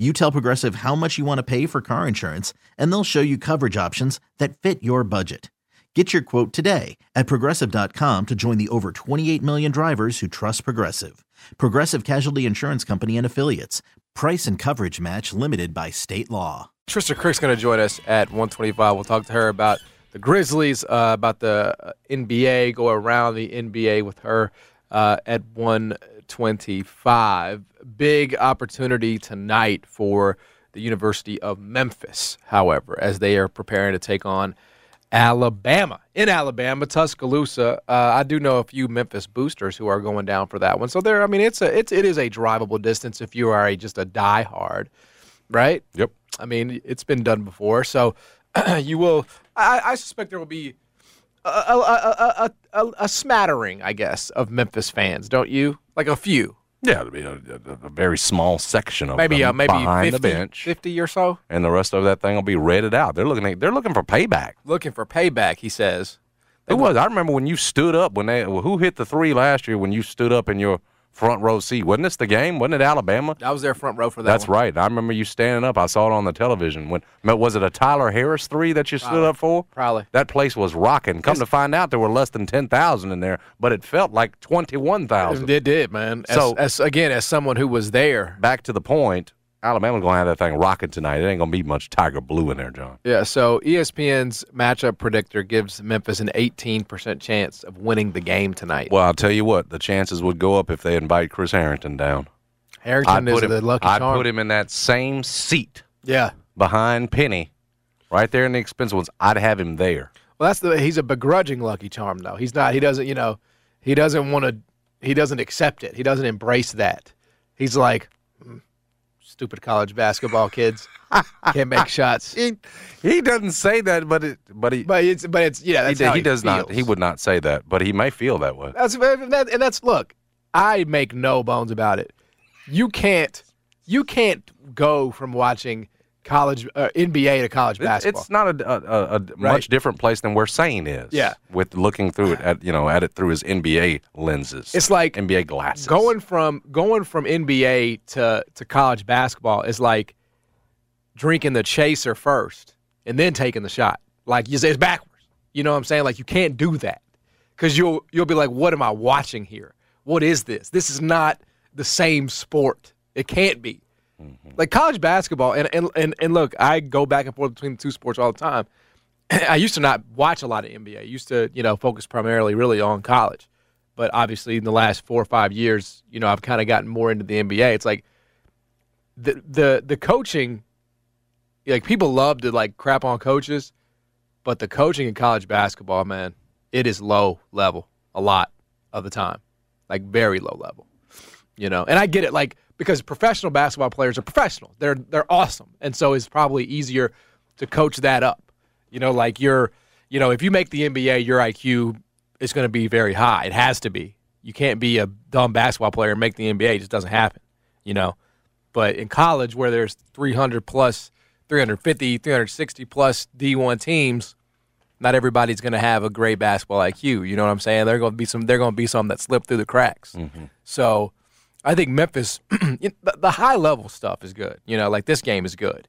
You tell Progressive how much you want to pay for car insurance, and they'll show you coverage options that fit your budget. Get your quote today at progressive.com to join the over 28 million drivers who trust Progressive. Progressive Casualty Insurance Company and Affiliates. Price and coverage match limited by state law. Trista Crick's going to join us at 125. We'll talk to her about the Grizzlies, uh, about the uh, NBA, go around the NBA with her uh, at 125. Big opportunity tonight for the University of Memphis, however, as they are preparing to take on Alabama. In Alabama, Tuscaloosa. Uh, I do know a few Memphis boosters who are going down for that one. So there, I mean, it's a it's it is a drivable distance if you are a just a diehard, right? Yep. I mean, it's been done before, so you will. I, I suspect there will be a, a, a, a, a smattering, I guess, of Memphis fans, don't you? Like a few, Yeah, it'll be a, a, a very small section of maybe uh, maybe behind 50, the bench, 50 or so. and the rest of that thing will be redded out. They're looking. At, they're looking for payback. Looking for payback, he says. Who was? I remember when you stood up when they. Who hit the three last year when you stood up in your front row seat? Wasn't this the game? Wasn't it Alabama? I was there front row for that. That's one. right. I remember you standing up. I saw it on the television. When was it a Tyler Harris three that you stood up for? Probably. That place was rocking. Come to find out, there were less than ten thousand in there, but it felt like twenty one thousand. It did, man. As, So- as again, as someone who was there, Back to the point, Alabama's gonna have that thing rocking tonight. It ain't gonna be much Tiger Blue in there, John. yeah. So ESPN's matchup predictor gives Memphis an 18% chance of winning the game tonight. Well, I'll tell you what, the chances would go up if they invite Chris Herrington down. Herrington is him, the lucky charm. I'd charm. put him in that same seat yeah. behind Penny, right there in the expensive ones. I'd have him there. Well, that's the he's a begrudging lucky charm though. He's not. He doesn't. You know, he doesn't want to. He doesn't accept it. He doesn't embrace that. He's like, "Mm, stupid college basketball kids can't make shots. He, he doesn't say that, but it, but he, But it's but it's yeah. he, how he does not. He would not say that, but he may feel that way. That's that, and that's look. I make no bones about it. You can't. You can't go from watching college uh, NBA to college It- basketball. It's not a, a, a, a much different place than where Sane is. Yeah. with looking through it at you know at it through his NBA lenses. It's like NBA glasses. going from going from NBA to to college basketball is like drinking the chaser first and then taking the shot. Like you say, it's backwards. You know what I'm saying? Like you can't do that because you'll you'll be like, what am I watching here? What is this? This is not the same sport. It can't be. Mm-hmm. Like college basketball, and, and and and look, I go back and forth between the two sports all the time. I used to not watch a lot of NBA. I used to, you know, focus primarily really on college. But obviously, in the last four or five years, you know, I've kind of gotten more into the NBA. It's like the the the coaching, like people love to like crap on coaches, but the coaching in college basketball, man, it is low level a lot of the time, like very low level. You know, and I get it, like because professional basketball players are professional. They're they're awesome, and so it's probably easier to coach that up. You know, like you're, you know, if you make the NBA, your IQ is going to be very high. It has to be. You can't be a dumb basketball player and make the NBA. It just doesn't happen. You know, but in college where there's 300 plus, 350, 360 plus D1 teams, not everybody's going to have a great basketball IQ. You know what I'm saying? There're going to be some. They're going to be some that slip through the cracks. Mm-hmm. So, I think Memphis, the, the high level stuff is good. You know, like this game is good.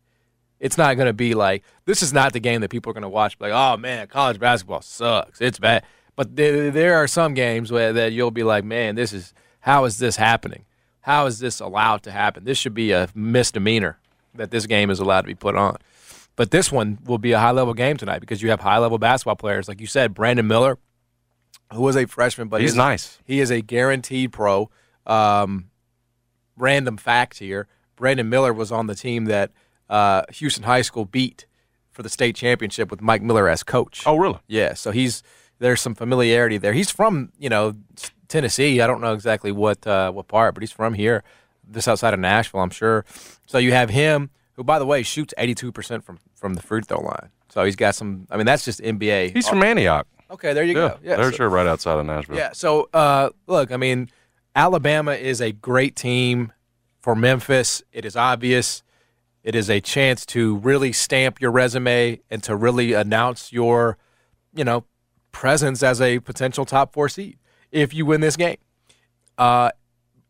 It's not going to be like this is not the game that people are going to watch. Like, oh man, college basketball sucks. It's bad. But there, there are some games where that you'll be like, man, this is how is this happening? How is this allowed to happen? This should be a misdemeanor that this game is allowed to be put on. But this one will be a high level game tonight because you have high level basketball players, like you said, Brandon Miller, who was a freshman, but He's is- nice. He is a guaranteed pro. Um, random fact here. Brandon Miller was on the team that uh, Houston High School beat for the state championship with Mike Miller as coach. Oh, really? Yeah, so he's there's some familiarity there. He's from you know Tennessee. I don't know exactly what uh, what part, but he's from here, just outside of Nashville, I'm sure. So you have him, who by the way shoots 82 percent from from the free throw line. So he's got some. I mean, that's just NBA. He's from Antioch. Okay, there you Yeah, go. Yeah, they're so- sure right outside of Nashville. yeah. So, uh, look, I mean, Alabama is a great team for Memphis. It is obvious. It is a chance to really stamp your resume and to really announce your, you know, presence as a potential top four seed if you win this game. Uh,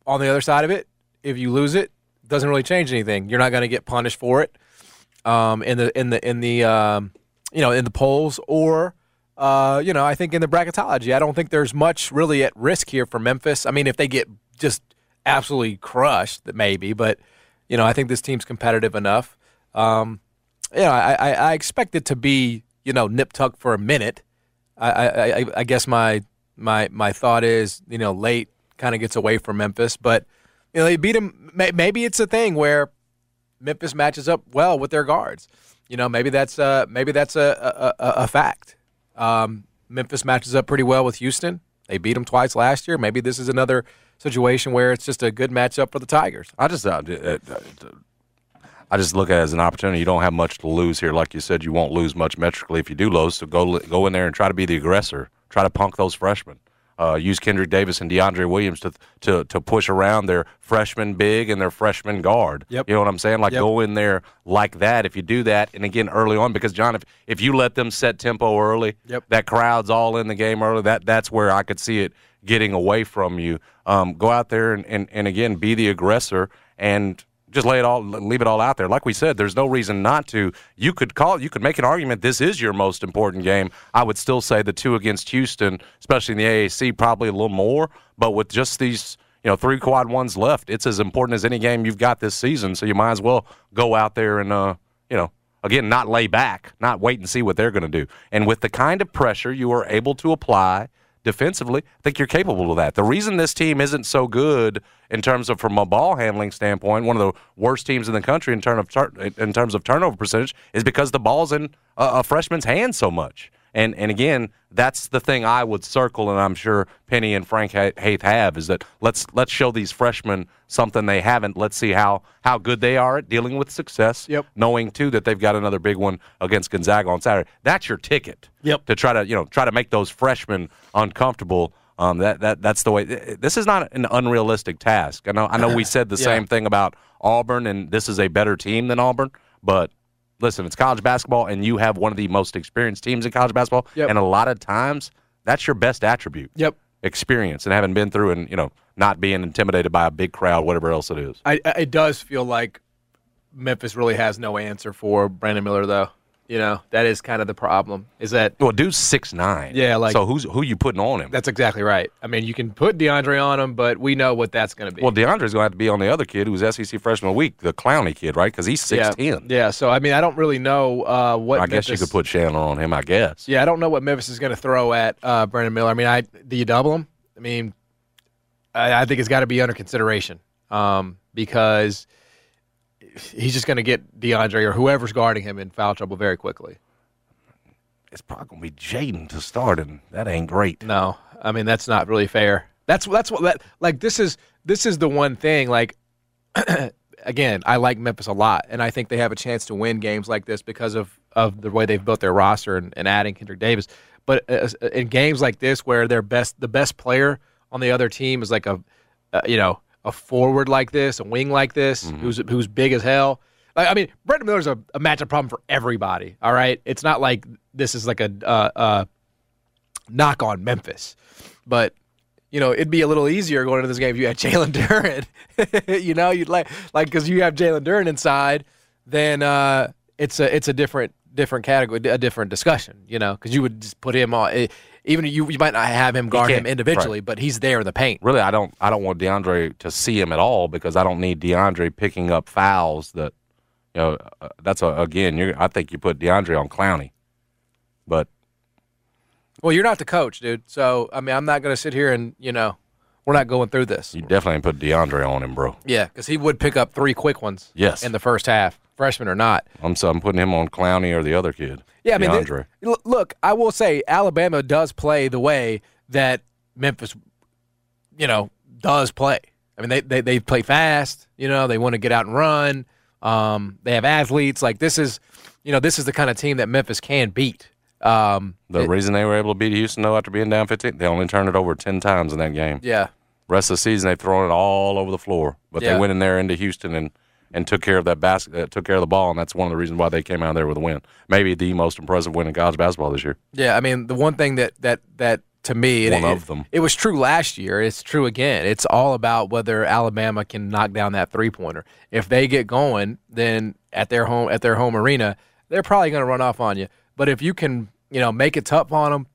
on the other side of it, if you lose it, doesn't really change anything. You're not going to get punished for it um, in the in the in the um, you know in the polls or uh, you know I think in the bracketology. I don't think there's much really at risk here for Memphis. I mean, if they get just absolutely crushed, that maybe, but you know I think this team's competitive enough. Um, you know, I, I, I expect it to be you know nip tuck for a minute. I, I, I, guess my my my thought is you know late kind of gets away from Memphis, but you know they beat them. Maybe it's a thing where Memphis matches up well with their guards. You know, maybe that's uh, maybe that's a, a, a fact. Um, Memphis matches up pretty well with Houston. They beat them twice last year. Maybe this is another situation where it's just a good matchup for the Tigers. I just, uh, uh, I just look at it as an opportunity. You don't have much to lose here, like you said. You won't lose much metrically if you do lose. So go go in there and try to be the aggressor. Try to punk those freshmen. Uh, use Kendrick Davis and DeAndre Williams to to to push around their freshman big and their freshman guard. Yep. You know what I'm saying? Like Yep. go in there like that. If you do that, and again early on, because John, if if you let them set tempo early, Yep. that crowd's all in the game early. That that's where I could see it getting away from you. Um, go out there and, and, and again be the aggressor and just lay it all leave it all out there. Like we said, there's no reason not to. You could call you could make an argument this is your most important game. I would still say the two against Houston, especially in the AAC, probably a little more. But with just these you know three quad ones left, it's as important as any game you've got this season. So you might as well go out there and uh, you know again not lay back, not wait and see what they're going to do. And with the kind of pressure you are able to apply defensively, I think you're capable of that. The reason this team isn't so good in terms of from a ball handling standpoint, one of the worst teams in the country in terms of in terms of turnover percentage, is because the ball's in a, a freshman's hands so much. And and again, that's the thing I would circle, and I'm sure Penny and Frank Ha- Haith have is that let's let's show these freshmen something they haven't. Let's see how how good they are at dealing with success. Yep. Knowing too that they've got another big one against Gonzaga on Saturday. That's your ticket. Yep. To try to you know try to make those freshmen uncomfortable. Um, that that that's the way. This is not an unrealistic task. I know. I know we said the Yeah. same thing about Auburn, and this is a better team than Auburn. But listen, it's college basketball, and you have one of the most experienced teams in college basketball. Yep. And a lot of times, that's your best attribute. Yep. Experience and having been through, and you know, not being intimidated by a big crowd, whatever else it is. I, I- it does feel like Memphis really has no answer for Brandon Miller, though. You know that is kind of the problem. Is that Well, dude's six nine. Yeah, like- so. Who's who you putting on him? that's exactly right. I mean, you can put DeAndre on him, but we know what that's going to be. Well, DeAndre's going to have to be on the other kid who's SEC freshman of the week, the Clowney kid, right? Because he's six yeah, ten. yeah. So I mean, I don't really know uh, what. I guess you could put Shannon on him. I guess. Yeah, I don't know what Memphis is going to throw at uh, Brandon Miller. I mean, I do you double him? I mean, I, I think it's got to be under consideration um, because he's just going to get DeAndre or whoever's guarding him in foul trouble very quickly. It's probably going to be Jaden to start, and that ain't great. No, I mean that's not really fair. That's that's what that like this is this is the one thing like again I like Memphis a lot and I think they have a chance to win games like this because of of the way they've built their roster and, and adding Kendrick Davis. But uh, in games like this where their best the best player on the other team is like a uh, you know a forward like this, a wing like this, who's who's big as hell. Like, I mean, Brandon Miller's a, a matchup problem for everybody. All right, it's not like this is like a uh, uh, knock on Memphis, but you know it'd be a little easier going into this game if you had Jalen Duren. you know, you'd like like because you have Jalen Duren inside, then uh, it's a it's a different different category, a different discussion. You know, because you would just put him on. eh, Even you, you might not have him guard him individually, but he's there in the paint. Really, I don't. I don't want DeAndre to see him at all because I don't need DeAndre picking up fouls. That you know, uh, that's a, again. You're, I think you put DeAndre on Clowney, but Well, you're not the coach, dude. So I mean, I'm not going to sit here and you know We're not going through this. You definitely put DeAndre on him, bro. Yeah, because he would pick up three quick ones. Yes. in the first half, freshman or not. I'm so I'm putting him on Clowney or the other kid. Yeah, I mean, DeAndre. look, I will say Alabama does play the way that Memphis, you know, does play. I mean, they they, they play fast. You know, they want to get out and run. Um, they have athletes. Like this is, you know, this is the kind of team that Memphis can beat. Um, the it- reason they were able to beat Houston though after being down 15, they only turned it over 10 times in that game. yeah, Rest of the season they've thrown it all over the floor, but Yeah. they went in there into Houston and and took care of that basket, uh, took care of the ball, and that's one of the reasons why they came out there with a win. Maybe the most impressive win in college basketball this year. Yeah, I mean the one thing that that that to me One it, of them. It was true last year. It's true again. It's all about whether Alabama can knock down that three pointer. If they get going, then at their home at their home arena, they're probably going to run off on you. But if you can, you know, make it tough on them,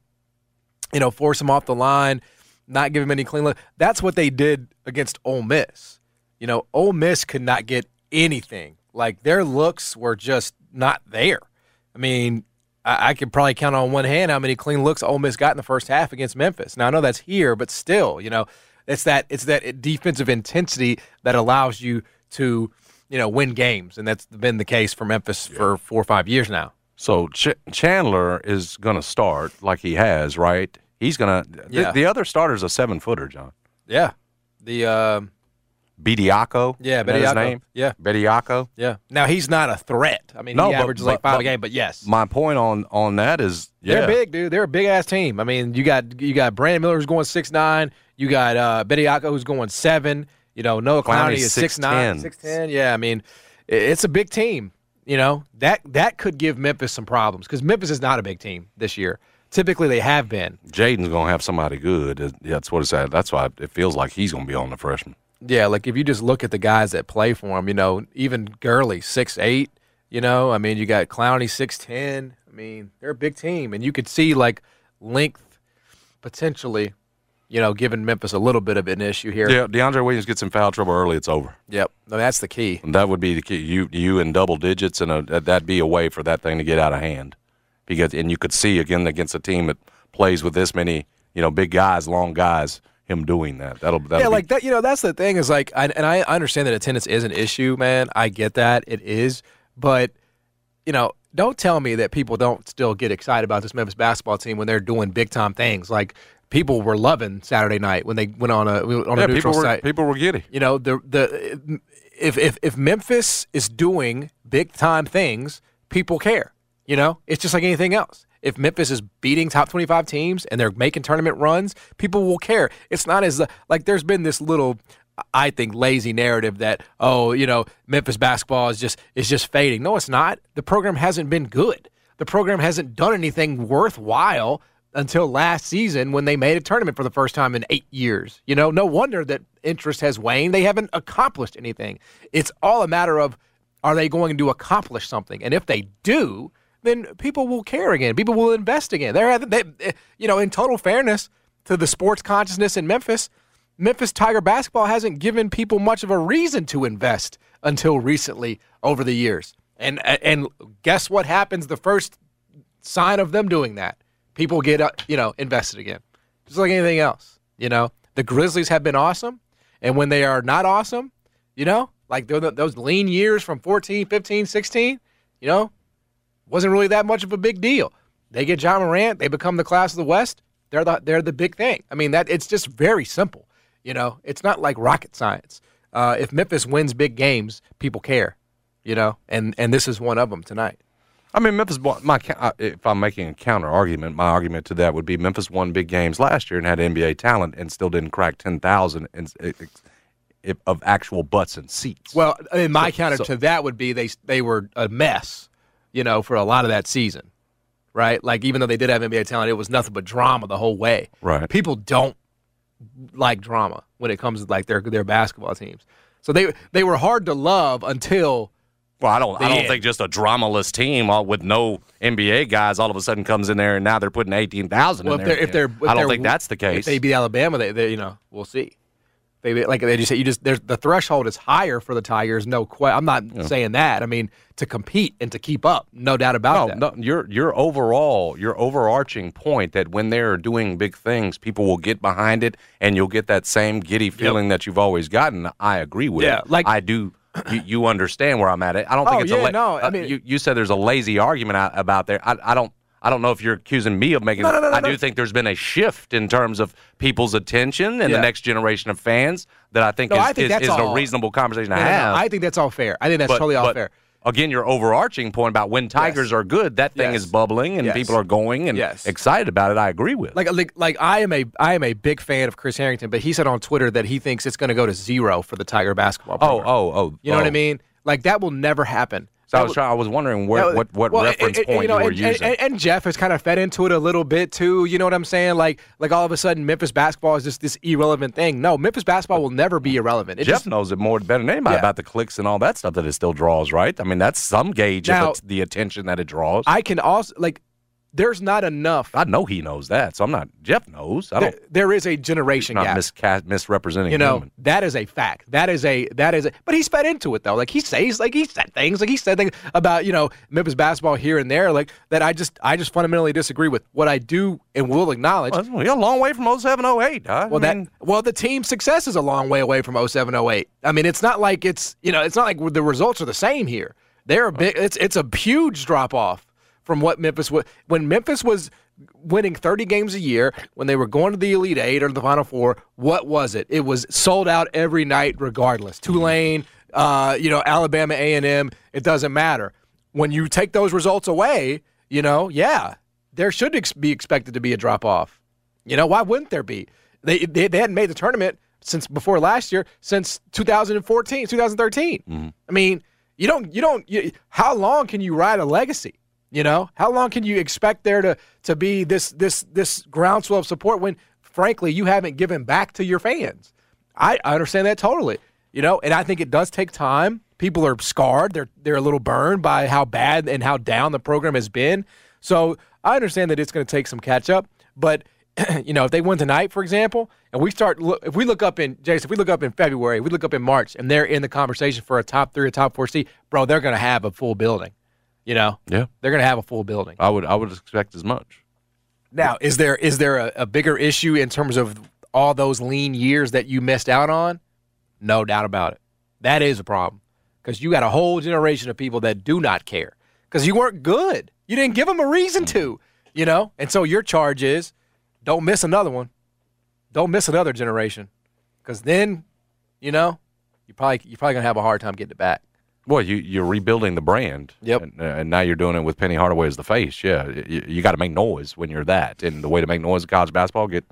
you know, force them off the line, not give them any clean look. That's what they did against Ole Miss. You know, Ole Miss could not get anything. Like their looks were just not there. I mean, I, I could probably count on one hand how many clean looks Ole Miss got in the first half against Memphis. Now I know that's here, but still, you know, it's that it's that defensive intensity that allows you to, you know, win games, and that's been the case for Memphis for four or five years now. So Ch- Chandler is going to start like he has, right? He's going to. Yeah. The, the other starter's a seven footer, John. Yeah, the um, Bediako. yeah, that his name? Yeah, Bediako. yeah. Now he's not a threat. I mean, No, he but- averages like five but a game, but yes, My point on on that is, yeah, They're big, dude. They're a big ass team. I mean, you got you got Brandon Miller who's going six nine. You got uh, Bediako who's going seven. You know, Noah Clowney Clowney's is six nine, 6'10". Yeah, I mean, it's a big team. You know that that could give Memphis some problems because Memphis is not a big team this year. Typically, they have been. Jaden's going to have somebody good. That's what it's at. That's why it feels like he's going to be on the freshman. Yeah, like if you just look at the guys that play for him, you know, even Gurley six eight. You know, I mean, you got Clowney six ten. I mean, they're a big team, and you could see like length potentially. You know, giving Memphis a little bit of an issue here. Yeah, DeAndre Williams gets in foul trouble early. It's over. Yep. No, that's the key. And that would be the key. You you in double digits, and uh, a, that'd be a way for that thing to get out of hand. Because and you could see again against a team that plays with this many, you know, big guys, long guys, him doing that. That'll, that'll yeah, be, like that. You know, that's the thing is like, I, and I understand that attendance is an issue, man. I get that it is, but you know, don't tell me that people don't still get excited about this Memphis basketball team when they're doing big time things. Like people were loving Saturday night when they went on a on yeah, a neutral people were site. people were giddy. You know, the the if if if Memphis is doing big time things, people care. You know, it's just like anything else. If Memphis is beating top 25 teams and they're making tournament runs, people will care. It's not as like there's been this little I think lazy narrative that oh, you know, Memphis basketball is just is just fading. No, it's not. The program hasn't been good. The program hasn't done anything worthwhile until last season when they made a tournament for the first time in eight years. You know, no wonder that interest has waned. They haven't accomplished anything. It's all a matter of are they going to accomplish something? And if they do, then people will care again. People will invest again. They're, they, eh, you know, in total fairness to the sports consciousness in Memphis, Memphis Tiger basketball hasn't given people much of a reason to invest until recently over the years. And eh, and guess what happens the first sign of them doing that? People get you know invested again. Just like anything else, you know. The Grizzlies have been awesome, and when they are not awesome, you know, like those lean years from 14, 15, 16, you know, wasn't really that much of a big deal. They get Ja Morant, they become the class of the West. They're the they're the big thing. I mean that it's just very simple. You know, it's not like rocket science. Uh, if Memphis wins big games, people care. You know, and and this is one of them tonight. I mean, Memphis. won- My uh, if I'm making a counter argument, my argument to that would be Memphis won big games last year and had NBA talent and still didn't crack ten thousand and of actual butts and seats. Well, I mean, my counter so- to that would be they they were a mess. You know, for a lot of that season, right? Like even though they did have NBA talent, it was nothing but drama the whole way. Right. People don't like drama when it comes to like their their basketball teams. So they they were hard to love until Well, I don't. I don't Yeah. think just a dramaless team all, with no NBA guys all of a sudden comes in there and now they're putting eighteen thousand. well, in if there. they're if they're if I don't they're- think that's the case. If they beat Alabama, they, they you know we'll see. They, like they just say, you just there's the threshold is higher for the Tigers. No question. I'm not saying that. I mean to compete and to keep up, no doubt about no, that. No, your your overall your overarching point that when they're doing big things, people will get behind it, and you'll get that same giddy feeling that you've always gotten. I agree with. Yeah, like- I do. You, you understand where I'm at. I don't think Oh, it's yeah, a la- no, I uh, mean- you, you said there's a lazy argument out, about there. I, I don't. I don't know if you're accusing me of making. No, no, no, no, I do think there's been a shift in terms of people's attention and Yeah. the next generation of fans that I think is, I think is, is a reasonable conversation to have. I think that's all fair. I think that's But- totally all but fair. Again, your overarching point about when Tigers are good, that thing Yes. is bubbling and Yes. people are going and Yes. excited about it. I agree with. Like, like, like I am a I am a big fan of Chris Herrington, but he said on Twitter that he thinks it's going to go to zero for the Tiger basketball. oh, Program. oh, oh. you know what I oh. mean? Like that will never happen. So I was trying. I was wondering where, what what well, reference and- point you, know, were and, using. And, and Jeff has kind of fed into it a little bit too. You know what I'm saying? Like, like all of a sudden, Memphis basketball is just this irrelevant thing. No, Memphis basketball will never be irrelevant. It Jeff just, knows it more better than anybody Yeah. about the clicks and all that stuff that it still draws, right? I mean, that's some gauge Now- of the, the attention that it draws. I can also like. There's not enough. I know he knows that, so I'm not. Jeff knows. I don't. there is a generation Not gap. misca- misrepresenting. You know, that is a fact. That is a that is a but he's fed into it though. Like he says like he said things, like he said things about, you know, Memphis basketball here and there, like that I just I just fundamentally disagree with. What I do and will acknowledge Well, we're a long way from 07, 08. Huh? well, I mean, that well, the team's success is a long way away from 0708. I mean, it's not like it's you know, it's not like the results are the same here. They're a big. It's it's a huge drop off from what Memphis was when Memphis was winning 30 games a year when they were going to the Elite Eight or the Final Four. What was it? It was sold out every night, regardless. Tulane, uh, you know, Alabama A and M. It doesn't matter. When you take those results away, you know, yeah, there should ex- be expected to be a drop off. You know, why wouldn't there be? They, they they hadn't made the tournament since before last year, since 2014, 2013. I mean, you don't you don't you, how long can you ride a legacy? You know, how long can you expect there to to be this this this groundswell of support when frankly you haven't given back to your fans? I, I understand that totally. You know, and I think it does take time. People are scarred. They're they're a little burned by how bad and how down the program has been. So I understand that it's going to take some catch up. But you know, if they win tonight, for example, and we start, if we look up in Jason, if we look up in February, we look up in March, and they're in the conversation for a top three or top four seed, bro, they're going to have a full building. You know, yeah, they're going to have a full building. I would. I would expect as much. Now, is there is there a, a bigger issue in terms of all those lean years that you missed out on? No doubt about it. That is a problem because you got a whole generation of people that do not care because you weren't good. You didn't give them a reason to, you know. And so your charge is, don't miss another one. Don't miss another generation, because then, you know, you probably you're probably gonna have a hard time getting it back. Well, you you're rebuilding the brand. Yep. And, uh, and now you're doing it with Penny Hardaway as the face. Yeah, you, you got to make noise when you're that. And the way to make noise in college basketball, get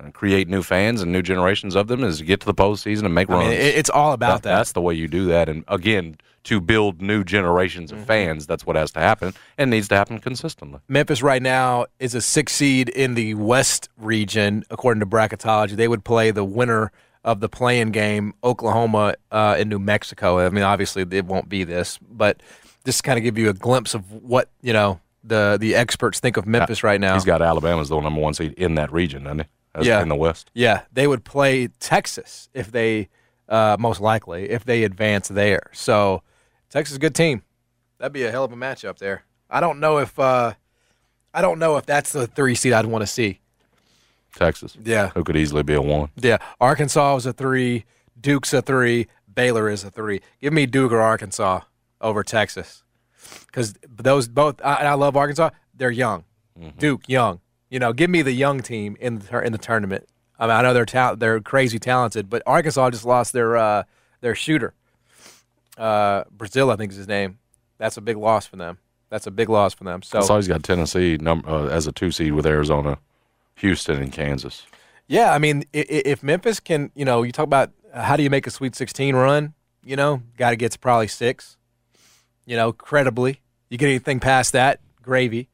uh, create new fans and new generations of them, is get to the postseason and make I runs. mean, it's all about that. That's the way you do that. And again, to build new generations Mm-hmm. of fans, that's what has to happen and needs to happen consistently. Memphis right now is a six seed in the West region, according to bracketology. They would play the winner of the playing game, Oklahoma uh, and New Mexico. I mean, obviously it won't be this, but just kind of give you a glimpse of what you know the the experts think of Memphis right now. He's got Alabama as the number one seed in that region, doesn't he? As- Yeah. In the West. Yeah, they would play Texas if they uh, most likely if they advance there. So Texas is a good team. That'd be a hell of a matchup there. I don't know if uh, I don't know if that's the three seed I'd want to see. Texas. Yeah. Who could easily be a one. Yeah, Arkansas was a three, Duke's a three, Baylor is a three. Give me Duke or Arkansas over Texas, because those both. I, I love Arkansas. They're young. Duke young. You know, give me the young team in the in the tournament. I mean, I know they're ta- they're crazy talented, but Arkansas just lost their uh, their shooter. Uh, Brazile, I think is his name. That's a big loss for them. That's a big loss for them. So I saw he's got Tennessee number, uh, as a two seed with Arizona, Houston, and Kansas. Yeah, I mean, if Memphis can, you know, you talk about how do you make a Sweet 16 run? You know, got to get to probably six. You know, credibly, you get anything past that, gravy.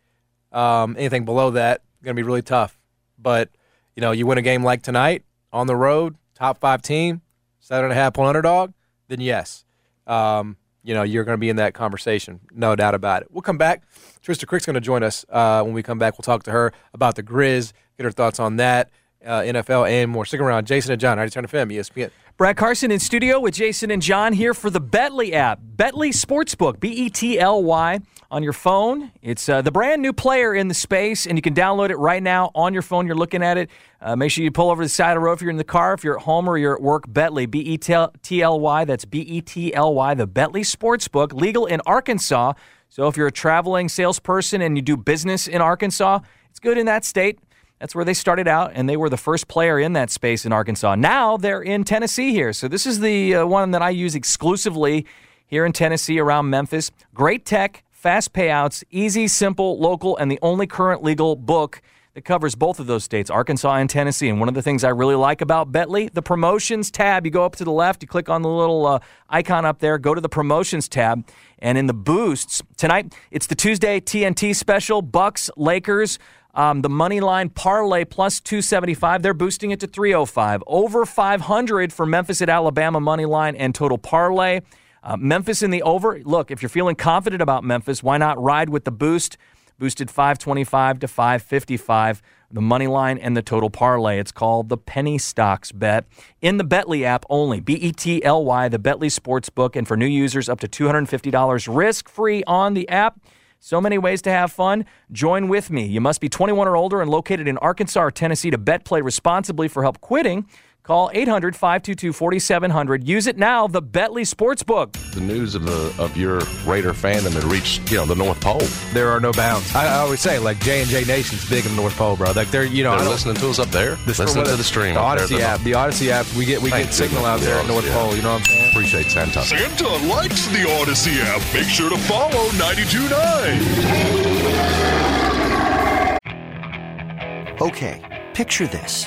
Um, anything below that, going to be really tough. But you know, you win a game like tonight on the road, top five team, seven and a half point underdog, then yes, um, you know, you're going to be in that conversation, no doubt about it. We'll come back. Trista Crick's going to join us uh, when we come back. We'll talk to her about the Grizz, get her thoughts on that, uh, NFL, and more. Stick around. Jason and John, already turn FM, ESPN. Brad Carson in studio with Jason and John here for the Betly app. Betly Sportsbook, B E T L Y, on your phone. It's uh, the brand new player in the space, and you can download it right now on your phone. You're looking at it. Uh, make sure you pull over to the side of the road if you're in the car, if you're at home or you're at work. Betly, B E T L Y. That's B E T L Y, the Betly Sportsbook, legal in Arkansas. So if you're a traveling salesperson and you do business in Arkansas, it's good in that state. That's where they started out, and they were the first player in that space in Arkansas. Now they're in Tennessee here. So this is the uh, one that I use exclusively here in Tennessee around Memphis. Great tech, fast payouts, easy, simple, local, and the only current legal book that covers both of those states, Arkansas and Tennessee. And one of the things I really like about Betly, the promotions tab, you go up to the left, you click on the little uh, icon up there, go to the promotions tab, and in the boosts, tonight it's the Tuesday TNT special, Bucks, Lakers. Um, the money line parlay plus 275, they're boosting it to 305. Over 500 for Memphis at Alabama money line and total parlay. Uh, Memphis in the over. Look, if you're feeling confident about Memphis, why not ride with the boost? Boosted 525 to 555. The money line and the total parlay. It's called the penny stocks bet in the Betly app only. B E T L Y, the Betly Sportsbook, and for new users up to $250 risk free on the app. So many ways to have fun. Join with me. You must be 21 or older and located in Arkansas or Tennessee to bet play responsibly for help quitting. Call 800 522 4700. Use it now, the Betly Sportsbook. The news of the of your Raider fandom had reached, you know, the North Pole. There are no bounds. I, I always say, like J and J Nation's big in the North Pole, bro. Like they're, you know, I They're don't- listening to us up there. this- listening from to the stream. The up there Odyssey app. The Odyssey app. We get we Thank get signal out for there the at North Odyssey app. Pole. You know what I'm saying? Appreciate Santa. Santa likes the Odyssey app. Make sure to follow 92.9. Okay, picture this.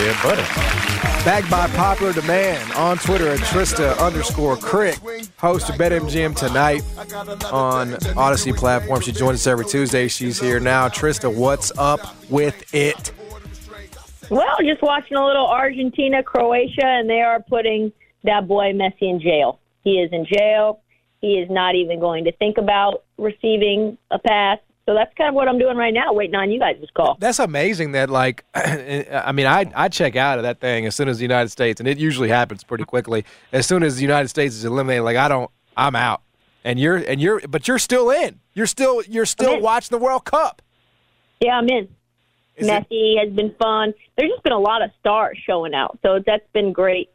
Yeah, buddy. Backed by popular demand on Twitter at Trista underscore Crick, host of BetMGM tonight on Odyssey platform. She joins us every Tuesday. She's here now. Trista, what's up with it? Well, just watching a little Argentina, Croatia, and they are putting that boy Messi in jail. He is in jail. He is not even going to think about receiving a pass. So that's kind of what I'm doing right now, waiting on you guys' call. That's amazing that, like, I mean, I, I check out of that thing as soon as the United States, and it usually happens pretty quickly. As soon as the United States is eliminated, like, I don't, I'm out. And you're, and you're, but you're still in. You're still, you're still watching the World Cup. Yeah, I'm in. Is it- Messi has been fun. There's just been a lot of stars showing out, so that's been great.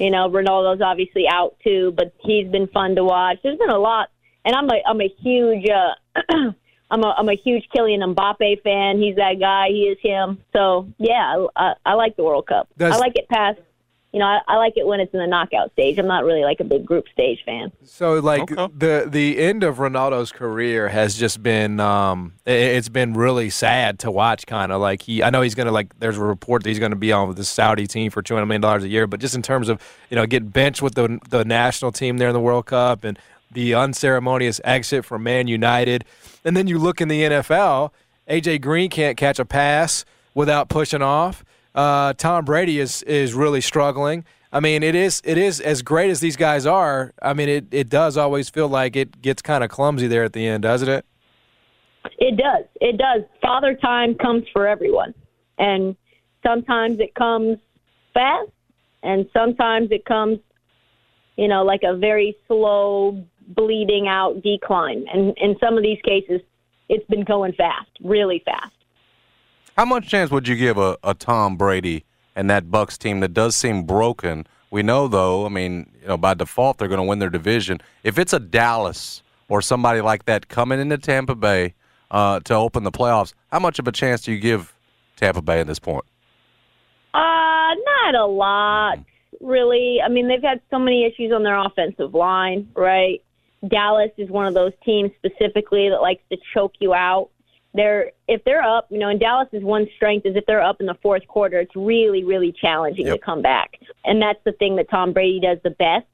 You know, Ronaldo's obviously out too, but he's been fun to watch. There's been a lot, and I'm a I'm a huge uh, I'm a I'm a huge Kylian Mbappe fan. He's that guy. He is him. So yeah, I, I, I like the World Cup. Does- I like it past. You know, I, I like it when it's in the knockout stage. I'm not really like a big group stage fan. So like Okay. the the end of Ronaldo's career has just been um i- it's been really sad to watch kind of like he I know he's going to like there's a report that he's going to be on with the Saudi team for 200 million dollars a year but just in terms of you know getting benched with the the national team there in the World Cup and the unceremonious exit from Man United and then you look in the NFL AJ Green can't catch a pass without pushing off uh, Tom Brady is is really struggling. I mean, it is it is as great as these guys are. I mean, it, it does always feel like it gets kind of clumsy there at the end, doesn't it? It does. It does. Father time comes for everyone. And sometimes it comes fast and sometimes it comes, you know, like a very slow bleeding out decline. And in some of these cases, it's been going fast, really fast. How much chance would you give a, a Tom Brady and that Bucks team that does seem broken? We know though, I mean, you know, by default they're going to win their division. If it's a Dallas or somebody like that coming into Tampa Bay uh, to open the playoffs, how much of a chance do you give Tampa Bay at this point? Uh, not a lot, really. I mean, they've had so many issues on their offensive line, right? Dallas is one of those teams specifically that likes to choke you out. They're if they're up, you know, and Dallas's one strength is if they're up in the fourth quarter, it's really, really challenging Yep. to come back. And that's the thing that Tom Brady does the best.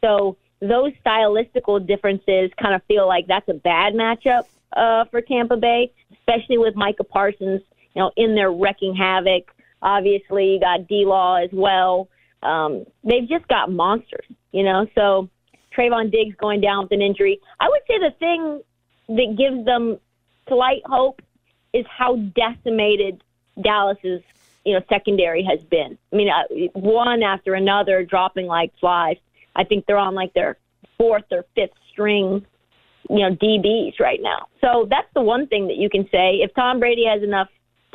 So those stylistical differences kind of feel like that's a bad matchup uh, for Tampa Bay, especially with Micah Parsons, you know, in there wrecking havoc. Obviously, you got D Law as well. Um, they've just got monsters, you know. So Trevon Diggs going down with an injury. I would say the thing that gives them slight hope is how decimated Dallas's you know secondary has been. I mean, uh, one after another dropping like flies. I think they're on like their fourth or fifth string, you know, DBs right now. So that's the one thing that you can say. If Tom Brady has enough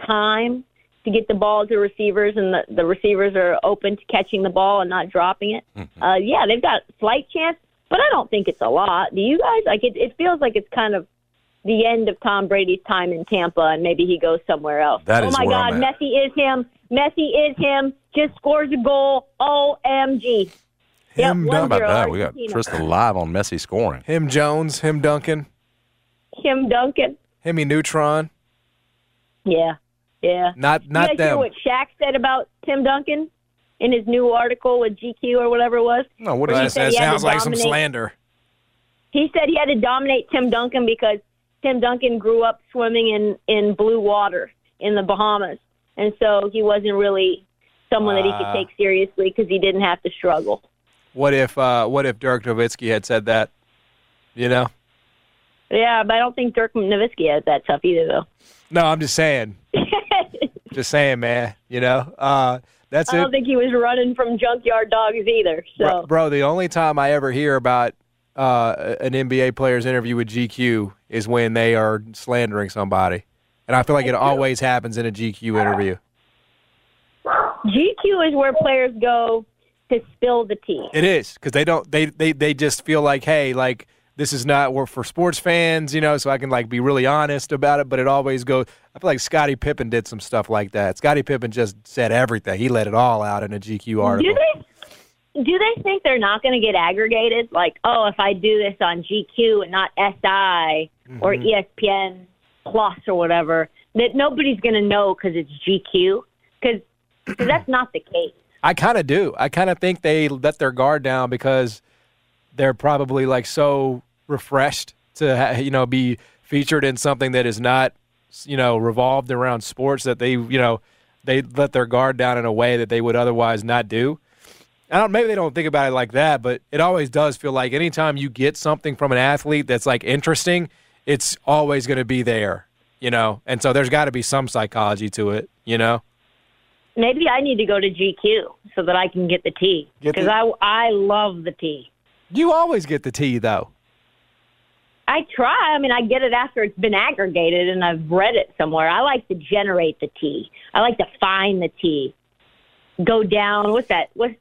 time to get the ball to receivers and the, the receivers are open to catching the ball and not dropping it, uh, yeah, they've got slight chance, but I don't think it's a lot. Do you guys? Like it, it feels like it's kind of the end of Tom Brady's time in Tampa and maybe he goes somewhere else. That oh is my where God, I'm at. Messi is him. Messi is him. Just scores a goal. OMG. Yep, Him, one How about that? We got Argentina. Tristan live on Messi scoring. Him Jones, him Duncan, Him Duncan. himmy Neutron. Yeah, yeah. Not not you guys hear them. what Shaq said about Tim Duncan in his new article with GQ or whatever it was? No, what he That, that sounds like some slander. He said he had to dominate Tim Duncan because Tim Duncan grew up swimming in in blue water in the Bahamas, and so he wasn't really someone that he could take seriously because he didn't have to struggle. What if uh, what if Dirk Nowitzki had said that? You know? Yeah, but I don't think Dirk Nowitzki had that tough either, though. No, I'm just saying. just saying, man. You know? Uh, that's I it. don't think he was running from junkyard dogs either. So Bro, bro, the only time I ever hear about uh, an NBA player's interview with GQ is when they are slandering somebody. And I feel like it always happens in a GQ interview. GQ is where players go to spill the tea. It is because they don't they, they they just feel like hey like this is not we're for sports fans you know so I can like be really honest about it but it always goes I feel like Scottie Pippen did some stuff like that Scottie Pippen just said everything he let it all out in a GQ article Do they? Do they think they're not going to get aggregated? Like, oh, if I do this on GQ and not SI or Mm-hmm. ESPN Plus or whatever, that nobody's going to know because it's GQ? Because that's not the case. I kind of do I kind of think they let their guard down because they're probably like so refreshed to you know be featured in something that is not you know revolved around sports that they you know they let their guard down in a way that they would otherwise not do. I don't maybe they don't think about it like that, but it always does feel like anytime you get something from an athlete that's like interesting, it's always going to be there, you know. And so there's got to be some psychology to it, you know. Maybe I need to go to GQ so that I can get the tea the- because I I love the tea. You always get the tea though. I try. I mean, I get it after it's been aggregated and I've read it somewhere. I like to generate the tea. I like to find the tea. Go down. What's that? What's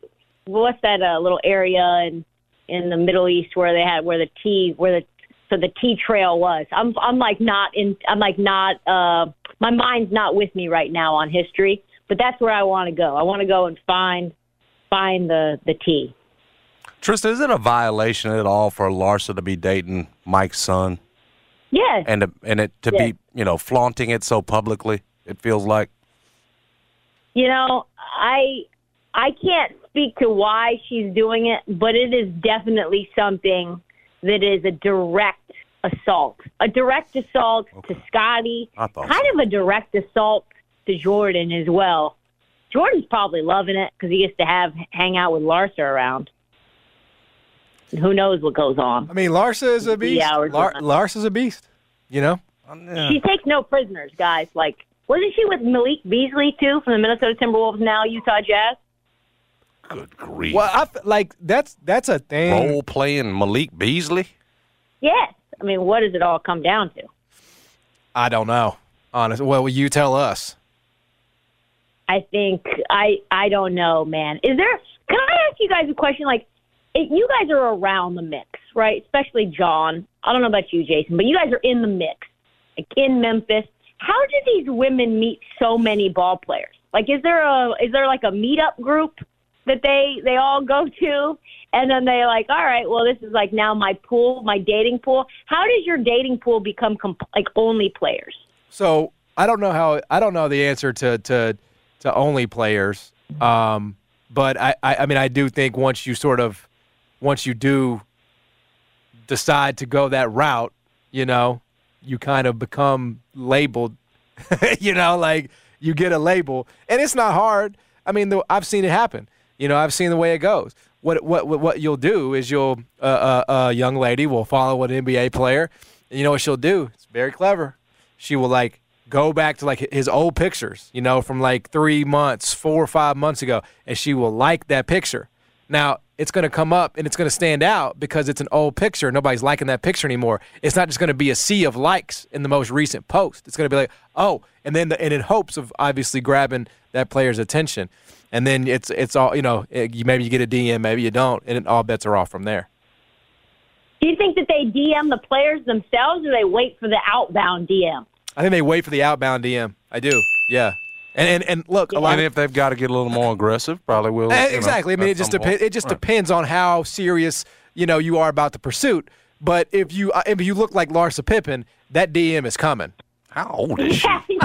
what's that uh, little area in in the Middle East where they had where the tea where the So the T trail was. I'm I'm like not in. I'm like not. Uh, my mind's not with me right now on history. But that's where I want to go. I want to go and find find the the T. Trista, is it a violation at all for Larsa to be dating Mike's son Yes. and to, and it to Yeah. be you know flaunting it so publicly? It feels like You know, I I can't speak to why she's doing it, but it is definitely something that is a direct assault. A direct assault to Scottie, I thought kind of a direct assault to Jordan as well. Jordan's probably loving it because he gets to have hang out with Larsa around. And who knows what goes on? I mean, Larsa is a beast. hours Lar- on. Larsa's a beast. You know. Um, she takes no prisoners, guys. Like, wasn't she with Malik Beasley too from the Minnesota Timberwolves, now Utah Jazz? good grief. Well, I f- like that's that's a thing. Role playing Malik Beasley. Yes. I mean, what does it all come down to? I don't know. Honestly, well, you tell us. I think I I don't know, man. Is there? Can I ask you guys a question? Like, if you guys are around the mix, right? Especially John. I don't know about you, Jason, but you guys are in the mix, like in Memphis. How do these women meet so many ball players? Like, is there a is there like a meetup group that they they all go to, and then they like, all right, well, this is like now my pool, my dating pool. How does your dating pool become comp- like only players? So I don't know how I don't know the answer to to to only players. Um, but I, I I mean I do think once you sort of once you do decide to go that route, you know, you kind of become labeled. you know, like you get a label, and it's not hard. I mean, the, I've seen it happen. You know, I've seen the way it goes. What what what, you'll do is you'll uh, uh, a young lady will follow an NBA player, you know what she'll do? It's very clever. She will like go back to like his old pictures, you know, from like three months, four or five months ago, and she will like that picture. Now it's going to come up and it's going to stand out because it's an old picture. Nobody's liking that picture anymore. It's not just going to be a sea of likes in the most recent post. It's going to be like, oh, and then the, and in hopes of obviously grabbing that player's attention, and then it's it's all you know. It, you, maybe you get a DM, maybe you don't, and it, all bets are off from there. Do you think that they DM the players themselves, or they wait for the outbound DM? I think they wait for the outbound DM. I do, yeah. And and, and look, a lot And of if they've got to get a little more aggressive, probably will. Eh, you know, exactly. I mean, it just depends. It just Right. depends on how serious you know you are about the pursuit. But if you uh, if you look like Larsa Pippen, that DM is coming. How old is she?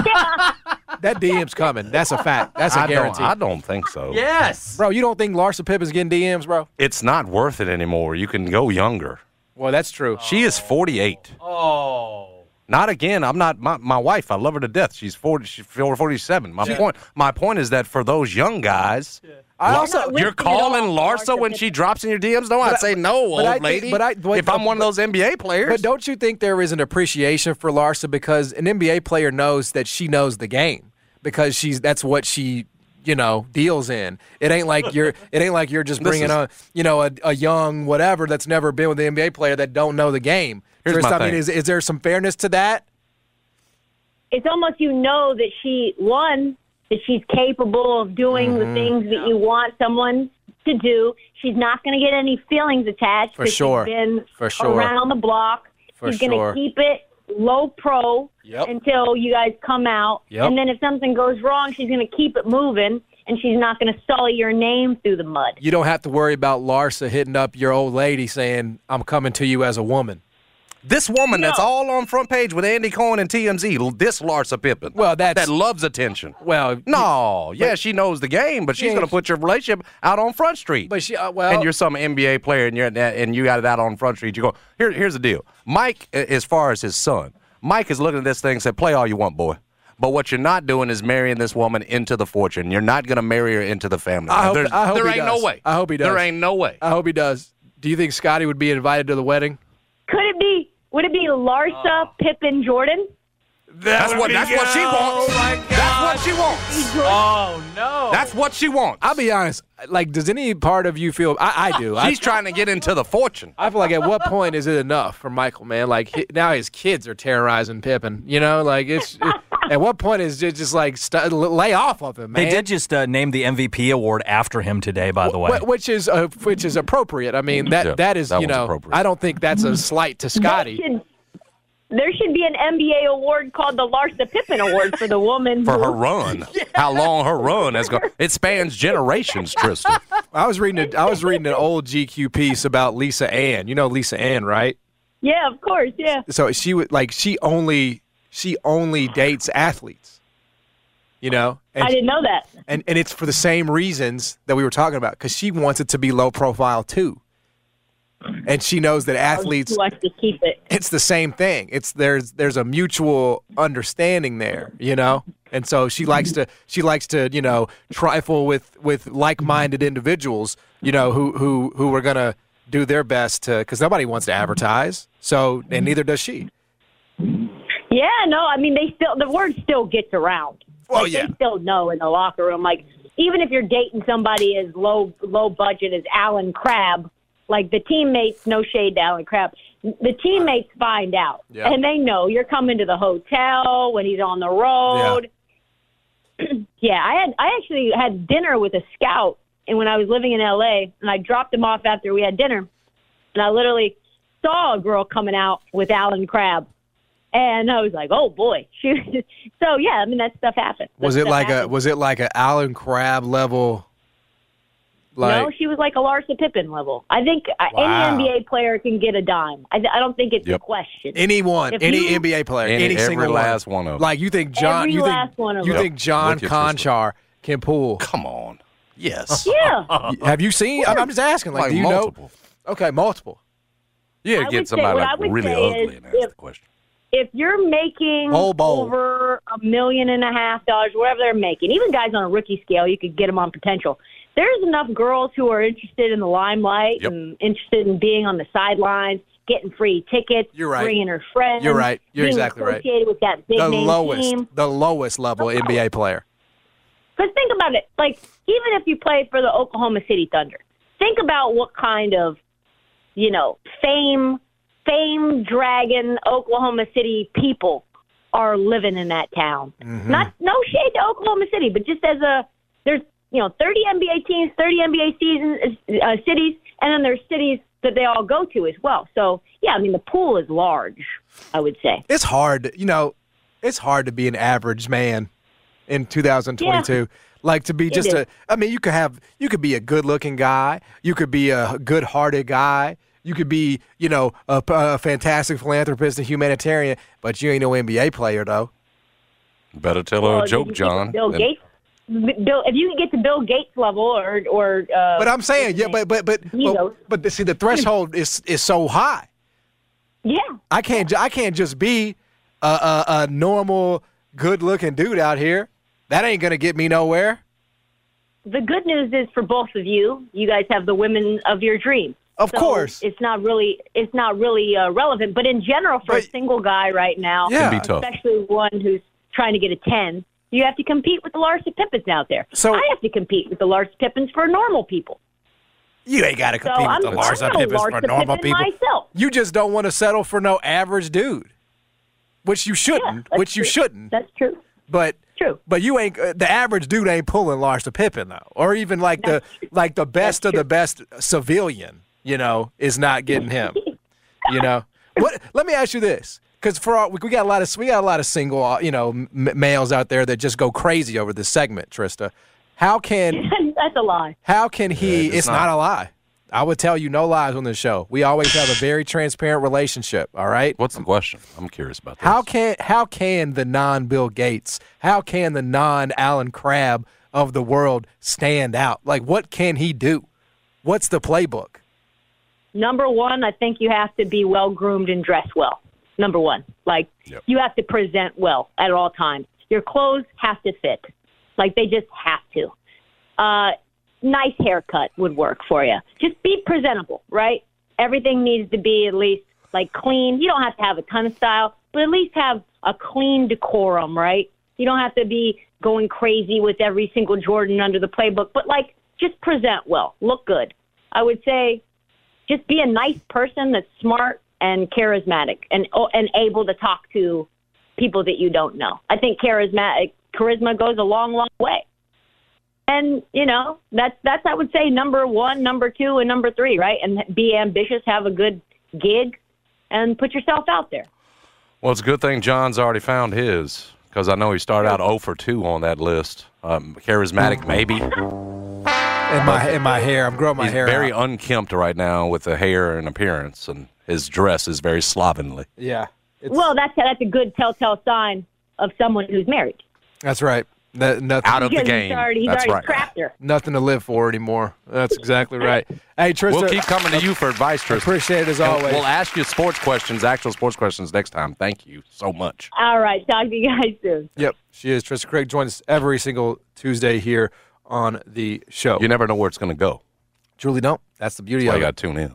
That DM's coming. That's a fact. That's a I don't, guarantee. I don't think so. Yes. Bro, you don't think Larsa Pippen's getting DMs, bro? It's not worth it anymore. You can go younger. Well, that's true. She is 48. Oh. Not again. I'm not my, my wife. I love her to death. She's 40. She's 47. My point. My point is that for those young guys, I Lar- also you're calling all, Larsa Larsa when she drops in your DMs. No, I'd I- say no, but I old think- lady. but I- but- if I'm one of those NBA players, But don't you think there is an appreciation for Larsa because an NBA player knows that she knows the game because she's that's what she you know deals in. It ain't like you're it ain't like you're just bringing is- on you know a, a young whatever that's never been with the NBA player that don't know the game. Here's Chris, my I mean, is is there some fairness to that? it's almost you know that she won, that she's capable of doing Mm-hmm. the things that you want someone to do. She's not going to get any feelings attached For 'cause sure. She's been For sure. around the block. For she's going to keep it low pro Yep. until you guys come out, Yep. and then if something goes wrong, she's going to keep it moving. And she's not going to sully your name through the mud. You don't have to worry about Larsa hitting up your old lady saying, "I'm coming to you as a woman." This woman that's all on front page with Andy Cohen and TMZ, this Larsa Pippen, Well, that's- that loves attention. Well, No, yeah, she knows the game, but she's Yeah. going to put your relationship out on Front Street. but she uh, well, and you're some NBA player, and you're and you got it out on Front Street. You go here. Here's the deal, Mike. As far as his son, Mike is looking at this thing and said, "Play all you want, boy." But what you're not doing is marrying this woman into the fortune. You're not going to marry her into the family. I hope- There's- I hope there he ain't does. no way. I hope he does. There ain't no way. I hope he does. Do you think Scottie would be invited to the wedding? Could it be? Would it be Larsa, uh, Pippen, Jordan? That's what. That's what she wants. That's what she wants. Oh no. That's what she wants. I'll be honest. Like, does any part of you feel? I, I do. I, She's trying to get into the fortune. I feel like at what point is it enough for Michael, man? Like he, now his kids are terrorizing Pippen. You know, like it's. It, At what point is it just like st- lay off of him, man? They did just uh, name the MVP award after him today, by the way. Wh- which is uh, which is appropriate. I mean that Yeah, that is that you know. I don't think that's a slight to There Scottie. should, there should be an NBA award called the Larsa Pippen Award for the woman For who- her run, how long her run has gone. It spans generations, Trista. I was reading a, I was reading an old GQ piece about Lisa Ann. You know Lisa Ann, right? Yeah, of course. Yeah. So she would like she only she only dates athletes. You know, and, I didn't know that. and and it's for the same reasons that we were talking about because she wants it to be low profile too. And she knows that athletes wants to keep it? it's the same thing. It's there's there's a mutual understanding there, you know. And so she likes to she likes to you know trifle with with like minded individuals, you know, who who who are gonna do their best to because nobody wants to advertise. So and neither does she. Yeah, no, I mean they still the word still gets around. Well, like, yeah. they still know in the locker room. Like even if you're dating somebody as low low budget as Allen Crabbe, like the teammates, no shade to Allen Crabbe, the teammates find out Yeah. and they know you're coming to the hotel when he's on the road. Yeah, I had I actually had dinner with a scout, and when I was living in L.A. and I dropped him off after we had dinner, and I literally saw a girl coming out with Allen Crabbe. And I was like, "Oh boy!" She, so yeah, I mean that stuff happened. That Was it like a was it like a Allen Crabbe level? Like no, she was like a Larsa Pippen level. I think uh Wow. any NBA player can get a dime. I, I don't think it's a question. anyone, If any you- NBA player, Any- any, every single last one. one of 'em. Like you think John, Every you last think one of you them. think John With you, Konchar can pull? Come on. Yes. yeah, Have you seen? I'm, I'm just asking. Like, Like do you multiple. know? Okay, multiple. Yeah, get somebody what like really ugly is and ask if- the question. if you're making Bowl, bowl. over a million and a half dollars, whatever they're making, even guys on a rookie scale, you could get them on potential. There's enough girls who are interested in the limelight Yep. and interested in being on the sidelines, getting free tickets, You're right. bringing her friends. You're right. You're exactly right. associated with that big The name lowest, team. the lowest level NBA player. Because think about it. Like, even if you play for the Oklahoma City Thunder, think about what kind of, you know, fame, fame dragon Oklahoma City people are living in that town. Mm-hmm. Not no shade to Oklahoma City, but just as a there's you know 30 NBA teams, 30 NBA seasons, uh, cities, and then there's cities that they all go to as well. So yeah, I mean the pool is large. I would say. It's hard, you know. It's hard to be an average man in 2022. Like to be just a. I mean, you could have. You could be a good-looking guy. You could be a good-hearted guy. You could be, you know, a, a fantastic philanthropist and humanitarian. But you ain't no NBA player, though. Better tell Well, her a joke, John. Bill Gates. Bill, if you can get to Bill Gates level, or or. Uh, But I'm saying, yeah, but but but You know. but, but see, the threshold is is so high. yeah, I can't. ju- I can't just be a, a, a normal, good-looking dude out here. That ain't gonna get me nowhere. the good news is for both of you, you guys have the women of your dream. Of So course. it's not really it's not really uh, relevant. But in general, for a single guy right now, Yeah. Can be tough. especially one who's trying to get a ten, you have to compete with the Larsa Pippens out there. So- I have to compete with the Larsa Pippens for normal people. You ain't got to So compete I'm, with the I'm Larsa no Pippens Larsa for normal Pippen people. myself. You just don't want to settle for no average dude, which you shouldn't. that's which you true. shouldn't. That's true. But True. But you ain't uh, the average dude ain't pulling Larsa Pippen though, or even like the like the best of the best civilian. You know, is not getting him. you know, what? Let me ask you this. Because for our, we got a lot of we got a lot of single uh, you know m- males out there that just go crazy over this segment, Trista. How can That's a lie. How can he? it's it's not. not. a lie. I would tell you no lies on this show. We always have a very transparent relationship. All right. What's the question? I'm curious about this. How can how can the non Bill Gates, how can the non Allen Crabbe of the world stand out? Like what can he do? What's the playbook? Number one, I think you have to be well groomed and dress well. Number one, like Yep. you have to present well at all times. Your clothes have to fit, like they just have to. Uh, nice haircut would work for you. Just be presentable, right? Everything needs to be at least like clean. You don't have to have a ton of style, but at least have a clean decorum, right? You don't have to be going crazy with every single Jordan under the playbook, but like just present well, look good. I would say just be a nice person that's smart and charismatic and oh, and able to talk to people that you don't know. I think charisma charisma goes a long, long way. And you know that's that's I would say number one, number two, and number three, right? And be ambitious, have a good gig, and put yourself out there. Well, it's a good thing John's already found his because I know he started out 0 for 2 on that list. Um, charismatic, maybe. In my in my hair, I'm growing my He's hair. very out. unkempt right now with the hair and appearance, and his dress is very slovenly. yeah. It's, Well, that's that's a good telltale sign of someone who's married. that's right. No- nothing, Out of the game. He's already, he's That's already right. her. nothing to live for anymore. That's exactly right. Hey, Trista, We'll keep coming to you for advice, Trista. appreciate it as And always. We'll ask you sports questions, actual sports questions next time. Thank you so much. All right, talk to you guys soon. Yep, she is. Trista Craig joins us every single Tuesday here on the show. You never know where it's going to go. Truly don't. That's the beauty That's why of you it. got to tune in.